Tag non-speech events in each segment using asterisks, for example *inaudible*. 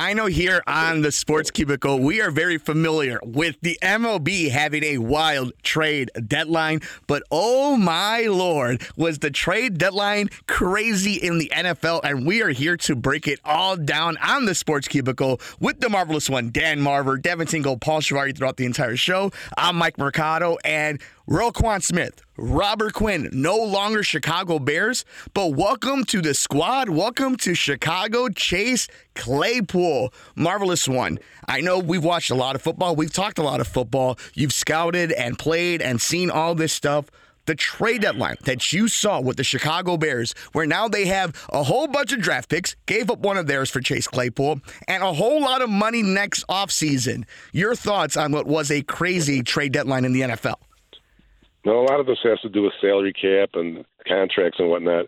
I know here on the Sports Cubicle, we are very familiar with the MLB having a wild trade deadline, but oh my lord, was the trade deadline crazy in the NFL? And we are here to break it all down on the Sports Cubicle with the marvelous one, Dan Marver, Devin Tingle, Paul Shivari throughout the entire show. I'm Mike Mercado, and Roquan Smith, Robert Quinn, no longer Chicago Bears, but welcome to the squad. Welcome to Chicago Chase Claypool. Marvelous one. I know we've watched a lot of football. We've talked a lot of football. You've scouted and played and seen all this stuff. The trade deadline that you saw with the Chicago Bears, where now they have a whole bunch of draft picks, gave up one of theirs for Chase Claypool, and a whole lot of money next offseason. Your thoughts on what was a crazy trade deadline in the NFL? No, a lot of this has to do with salary cap and contracts and whatnot.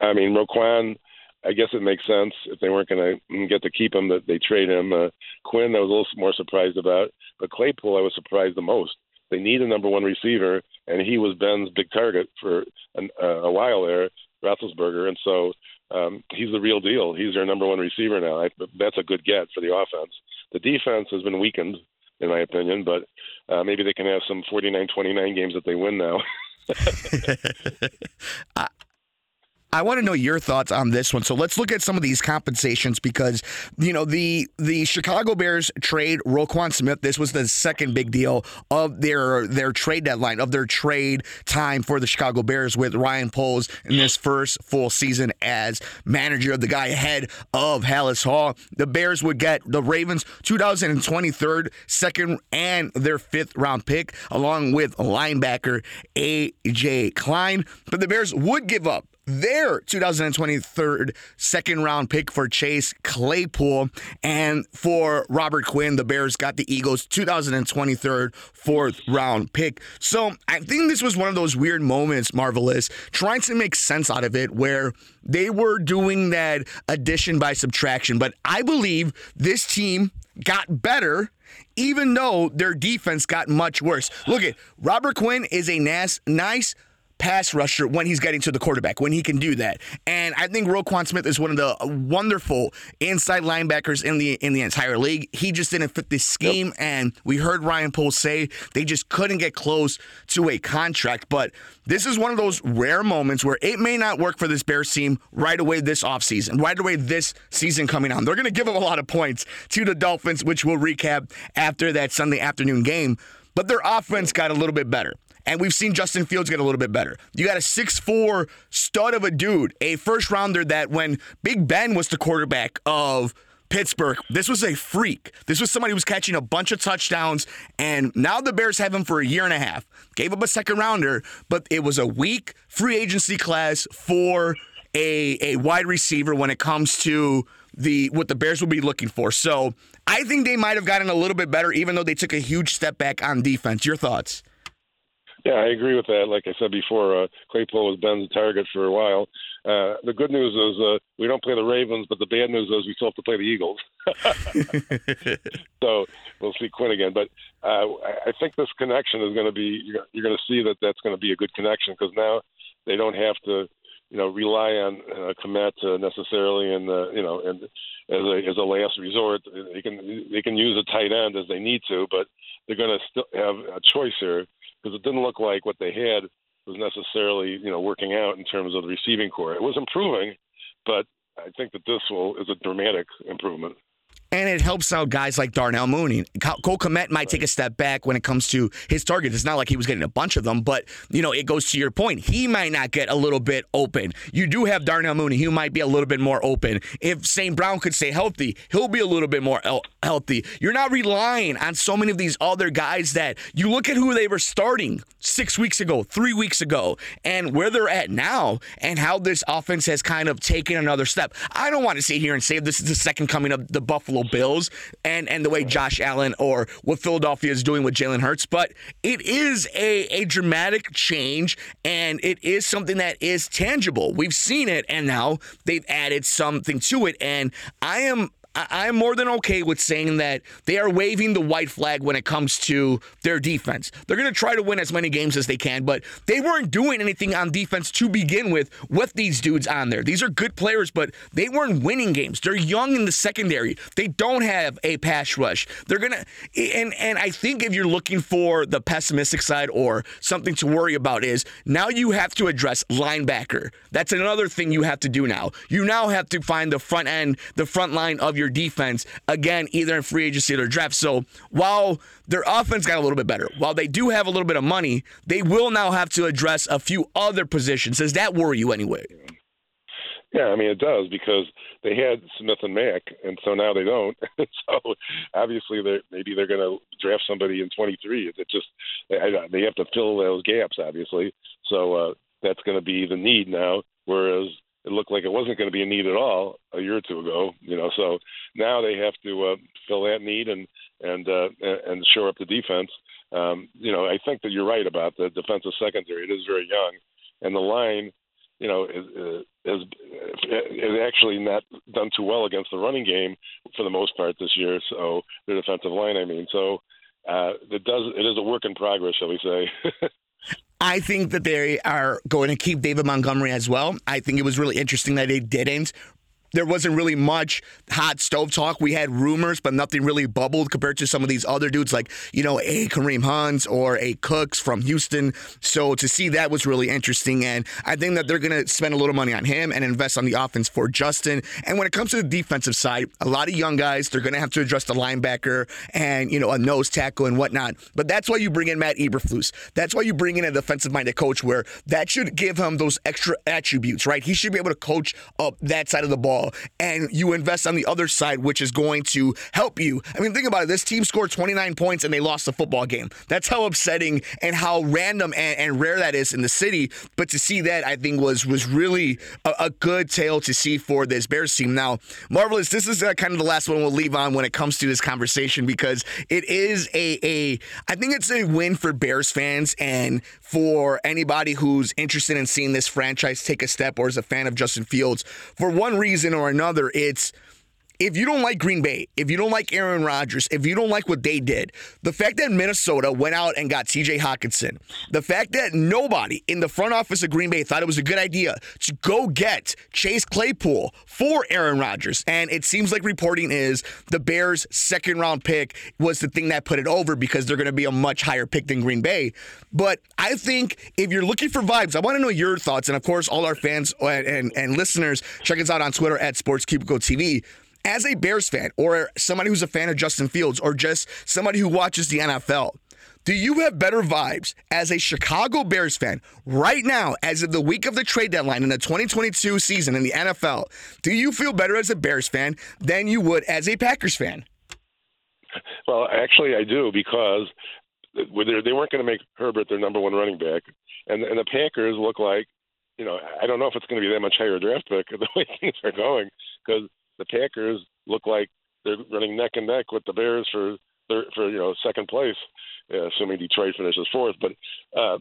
I mean, Roquan, I guess it makes sense if they weren't going to get to keep him that they trade him. Uh, Quinn, I was a little more surprised about, but Claypool, I was surprised the most. They need a number one receiver, and he was Ben's big target for an, uh, a while there, Roethlisberger, and so um, he's the real deal. He's their number one receiver now. I, that's a good get for the offense. The defense has been weakened in my opinion. But uh, maybe they can have some 49-29 games that they win now. *laughs* *laughs* I, I want to know your thoughts on this one. So let's look at some of these compensations because you know the the Chicago Bears trade Roquan Smith. This was the second big deal of their their trade deadline of their trade time for the Chicago Bears with Ryan Poles in this first full season as manager, of the guy ahead of Halas Hall. The Bears would get the Ravens 2023 second and their fifth round pick along with linebacker AJ Klein. But the Bears would give up their 2023 second round pick for Chase Claypool. And for Robert Quinn, the Bears got the Eagles 2023 fourth round pick. So I think this was one of those weird moments, Marvelous, trying to make sense out of it where they were doing that addition by subtraction. But I believe this team got better even though their defense got much worse. Look at Robert Quinn is a nice, nice pass rusher when he's getting to the quarterback, when he can do that. And I think Roquan Smith is one of the wonderful inside linebackers in the in the entire league. He just didn't fit this scheme, yep. and we heard Ryan Poles say they just couldn't get close to a contract. But this is one of those rare moments where it may not work for this Bears team right away this offseason, right away this season coming on. They're going to give up a lot of points to the Dolphins, which we'll recap after that Sunday afternoon game. But their offense got a little bit better. And we've seen Justin Fields get a little bit better. You got a six-four stud of a dude, a first rounder that when Big Ben was the quarterback of Pittsburgh, this was a freak. This was somebody who was catching a bunch of touchdowns, and now the Bears have him for a year and a half. Gave up a second rounder, but it was a weak free agency class for a, a wide receiver when it comes to the what the Bears will be looking for. So I think they might have gotten a little bit better, even though they took a huge step back on defense. Your thoughts? Yeah, I agree with that. Like I said before, uh, Claypool was Ben's target for a while. Uh, the good news is uh, we don't play the Ravens, but the bad news is we still have to play the Eagles. *laughs* *laughs* so we'll see Quinn again. But uh, I think this connection is going to be you're, you're going to see that that's going to be a good connection because now they don't have to you know rely on uh, Kmet uh, necessarily and uh, you know and as a as a last resort they can they can use a tight end as they need to, but they're going to still have a choice here because it didn't look like what they had was necessarily you know working out in terms of the receiving corps. It was improving, but I think that this will is a dramatic improvement and it helps out guys like Darnell Mooney. Cole Kmet might take a step back when it comes to his targets. It's not like he was getting a bunch of them, but you know it goes to your point. He might not get a little bit open. You do have Darnell Mooney. He might be a little bit more open. If St. Brown could stay healthy, he'll be a little bit more healthy. You're not relying on so many of these other guys that you look at who they were starting six weeks ago, three weeks ago, and where they're at now, and how this offense has kind of taken another step. I don't want to sit here and say this is the second coming of the Buffalo Bills and and the way Josh Allen or what Philadelphia is doing with Jalen Hurts, but it is a, a dramatic change and it is something that is tangible. We've seen it and now they've added something to it. And I am I- am more than okay with saying that they are waving the white flag when it comes to their defense. They're going to try to win as many games as they can, but they weren't doing anything on defense to begin with with these dudes on there. These are good players, but they weren't winning games. They're young in the secondary. They don't have a pass rush. They're going to and and I think if you're looking for the pessimistic side or something to worry about is now you have to address linebacker. That's another thing you have to do now. You now have to find the front end, the front line of your defense again, either in free agency or draft. So while their offense got a little bit better, while they do have a little bit of money, they will now have to address a few other positions. Does that worry you anyway? Yeah, I mean it does because they had Smith and Mack, and so now they don't. *laughs* so obviously, they're maybe they're going to draft somebody in 23. It just they, they have to fill those gaps, obviously. So uh, that's going to be the need now. Whereas it looked like it wasn't going to be a need at all a year or two ago. You know, so now they have to uh, fill that need and and uh, and shore up the defense. Um, you know, I think that you're right about the defensive secondary. It is very young, and the line you know, is, is, is actually not done too well against the running game for the most part this year. So the defensive line, I mean, so uh, it does it is a work in progress, shall we say? *laughs* I think that they are going to keep David Montgomery as well. I think it was really interesting that they didn't there wasn't really much hot stove talk. We had rumors, but nothing really bubbled compared to some of these other dudes like, you know, a Kareem Hunts or a Cooks from Houston. So to see that was really interesting. And I think that they're going to spend a little money on him and invest on the offense for Justin. And when it comes to the defensive side, a lot of young guys, they're going to have to address the linebacker and, you know, a nose tackle and whatnot. But that's why you bring in Matt Eberflus. That's why you bring in a defensive minded coach where that should give him those extra attributes, right? He should be able to coach up that side of the ball and you invest on the other side, which is going to help you. I mean, think about it. This team scored 29 points and they lost the football game. That's how upsetting and how random and, and rare that is in the city. But to see that, I think was was really a, a good tale to see for this Bears team. Now, marvelous. This is uh, kind of the last one we'll leave on when it comes to this conversation because it is a a. I think it's a win for Bears fans and for anybody who's interested in seeing this franchise take a step or is a fan of Justin Fields for one reason or another. It's if you don't like Green Bay, if you don't like Aaron Rodgers, if you don't like what they did, the fact that Minnesota went out and got TJ Hockenson, the fact that nobody in the front office of Green Bay thought it was a good idea to go get Chase Claypool for Aaron Rodgers. And it seems like reporting is the Bears' second round pick was the thing that put it over because they're going to be a much higher pick than Green Bay. But I think if you're looking for vibes, I want to know your thoughts. And of course, all our fans and, and, and listeners, check us out on Twitter at Sports Cubicle TV as a Bears fan or somebody who's a fan of Justin Fields or just somebody who watches the NFL, do you have better vibes as a Chicago Bears fan right now, as of the week of the trade deadline in the 2022 season in the NFL? Do you feel better as a Bears fan than you would as a Packers fan? Well, actually, I do because they weren't going to make Herbert their number one running back, and, the Packers look like, you know, I don't know if it's going to be that much higher draft pick *laughs* the way things are going because the Packers look like they're running neck and neck with the Bears for for you know second place, uh, assuming Detroit finishes fourth. But uh,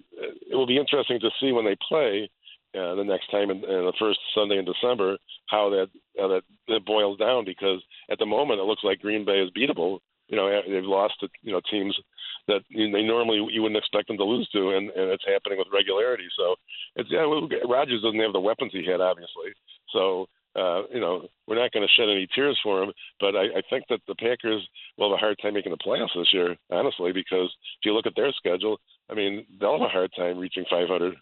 it will be interesting to see when they play uh, the next time in, in the first Sunday in December how that how that, that boils down because at the moment it looks like Green Bay is beatable. You know they've lost to you know teams that they normally you wouldn't expect them to lose to, and, and it's happening with regularity. So it's yeah, Rodgers doesn't have the weapons he had obviously. So uh, you know, we're not going to shed any tears for him. But I, I think that the Packers will have a hard time making the playoffs this year, honestly, because if you look at their schedule, I mean, they'll have a hard time reaching 500.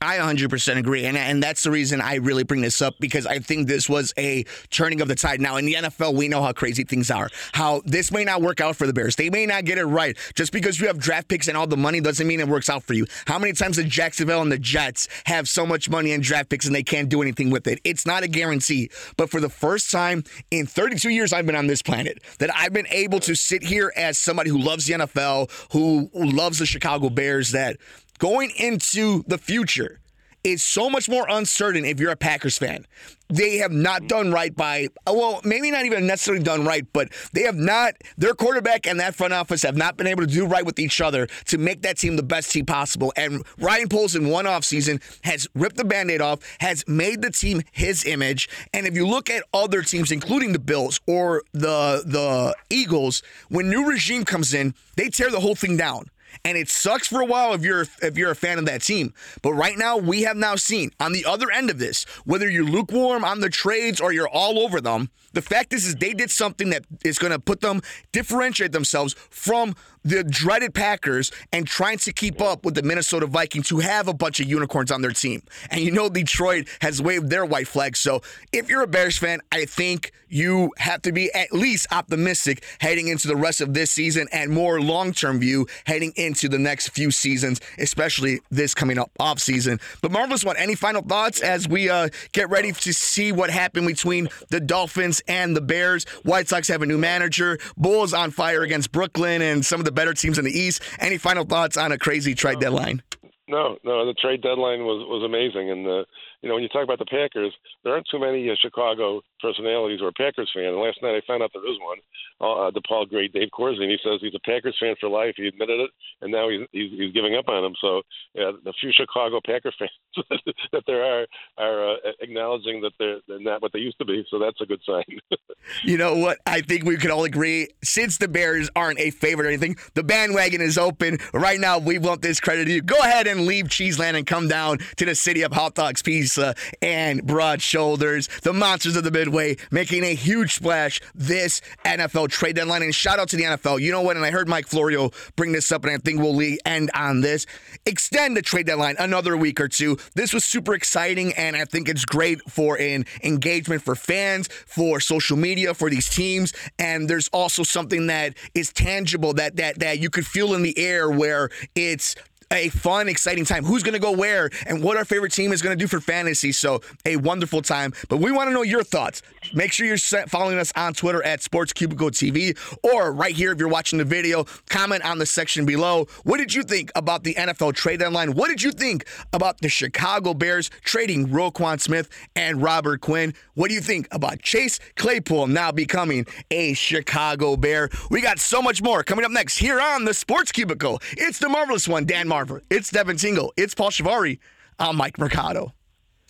I 100% agree. And, and that's the reason I really bring this up because I think this was a turning of the tide. Now, in the NFL, we know how crazy things are. How this may not work out for the Bears. They may not get it right. Just because you have draft picks and all the money doesn't mean it works out for you. How many times did Jacksonville and the Jets have so much money in draft picks and they can't do anything with it? It's not a guarantee. But for the first time in 32 years I've been on this planet, that I've been able to sit here as somebody who loves the NFL, who loves the Chicago Bears, that going into the future, is so much more uncertain if you're a Packers fan. They have not mm-hmm. done right by, well, maybe not even necessarily done right, but they have not, their quarterback and that front office have not been able to do right with each other to make that team the best team possible. And Ryan Poles in one offseason has ripped the band aid off, has made the team his image. And if you look at other teams, including the Bills or the, the Eagles, when new regime comes in, they tear the whole thing down and it sucks for a while if you're if you're a fan of that team. But right now, we have now seen on the other end of this, whether you're lukewarm on the trades or you're all over them, the fact is, is they did something that is going to put them differentiate themselves from the dreaded Packers and trying to keep up with the Minnesota Vikings who have a bunch of unicorns on their team. And you know Detroit has waved their white flag. So if you're a Bears fan, I think you have to be at least optimistic heading into the rest of this season and more long-term view heading into the next few seasons, especially this coming up off season. But Marvelous One, any final thoughts as we uh, get ready to see what happened between the Dolphins and the Bears? White Sox have a new manager. Bulls on fire against Brooklyn and some of the better teams in the East. Any final thoughts on a crazy trade um, deadline? No, no, the trade deadline was was amazing, and uh, you know when you talk about the Packers, there aren't too many uh, Chicago personalities who are Packers fan. And last night I found out there is one, uh, the Paul great Dave Corzine. He says he's a Packers fan for life. He admitted it, and now he's he's, he's giving up on him. So yeah, the few Chicago Packer *laughs* fans *laughs* that there are are uh, acknowledging that they're, they're not what they used to be. So that's a good sign. *laughs* you know what? I think we could all agree since the Bears aren't a favorite or anything, the bandwagon is open right now. We want this credit to you. Go ahead and leave Cheeseland and come down to the city of hot dogs, pizza, and broad shoulders. The monsters of the Midway making a huge splash this NFL trade deadline. And shout out to the NFL. You know what? And I heard Mike Florio bring this up, and I think we'll end on this. Extend the trade deadline another week or two. This was super exciting, and I think it's great for an engagement for fans, for social media, for these teams. And there's also something that is tangible that that that you could feel in the air where it's a fun, exciting time. Who's going to go where and what our favorite team is going to do for fantasy. So, a wonderful time. But we want to know your thoughts. Make sure you're following us on Twitter at Sports Cubicle TV or right here if you're watching the video. Comment on the section below. What did you think about the NFL trade deadline? What did you think about the Chicago Bears trading Roquan Smith and Robert Quinn? What do you think about Chase Claypool now becoming a Chicago Bear? We got so much more coming up next here on the Sports Cubicle. It's the marvelous one, Dan. Marver. It's Devin Tingle. It's Paul Shivari. I'm Mike Mercado.